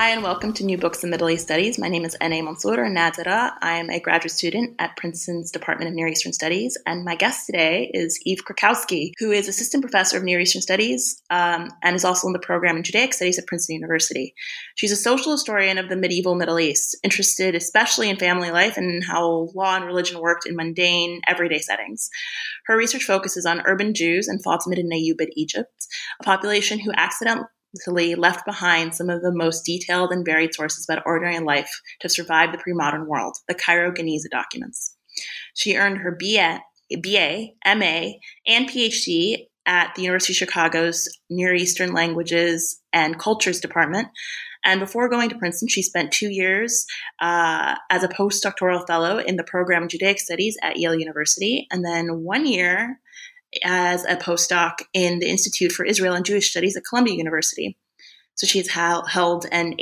Hi, and welcome to New Books in Middle East Studies. My name is N.A. Mansour Nazara. I am a graduate student at Princeton's Department of Near Eastern Studies, and my guest today is Eve Krakowski, who is Assistant Professor of Near Eastern Studies um, and is also in the program in Judaic Studies at Princeton University. She's a social historian of the medieval Middle East, interested especially in family life and how law and religion worked in mundane, everyday settings. Her research focuses on urban Jews in Fatimid and Ayyubid Egypt, a population who accidentally left behind some of the most detailed and varied sources about ordinary life to survive the pre modern world, the Cairo Geniza documents. She earned her BA, BA, MA, and PhD at the University of Chicago's Near Eastern Languages and Cultures Department. And before going to Princeton, she spent two years uh, as a postdoctoral fellow in the program Judaic Studies at Yale University, and then one year as a postdoc in the Institute for Israel and Jewish Studies at Columbia University. So she's held an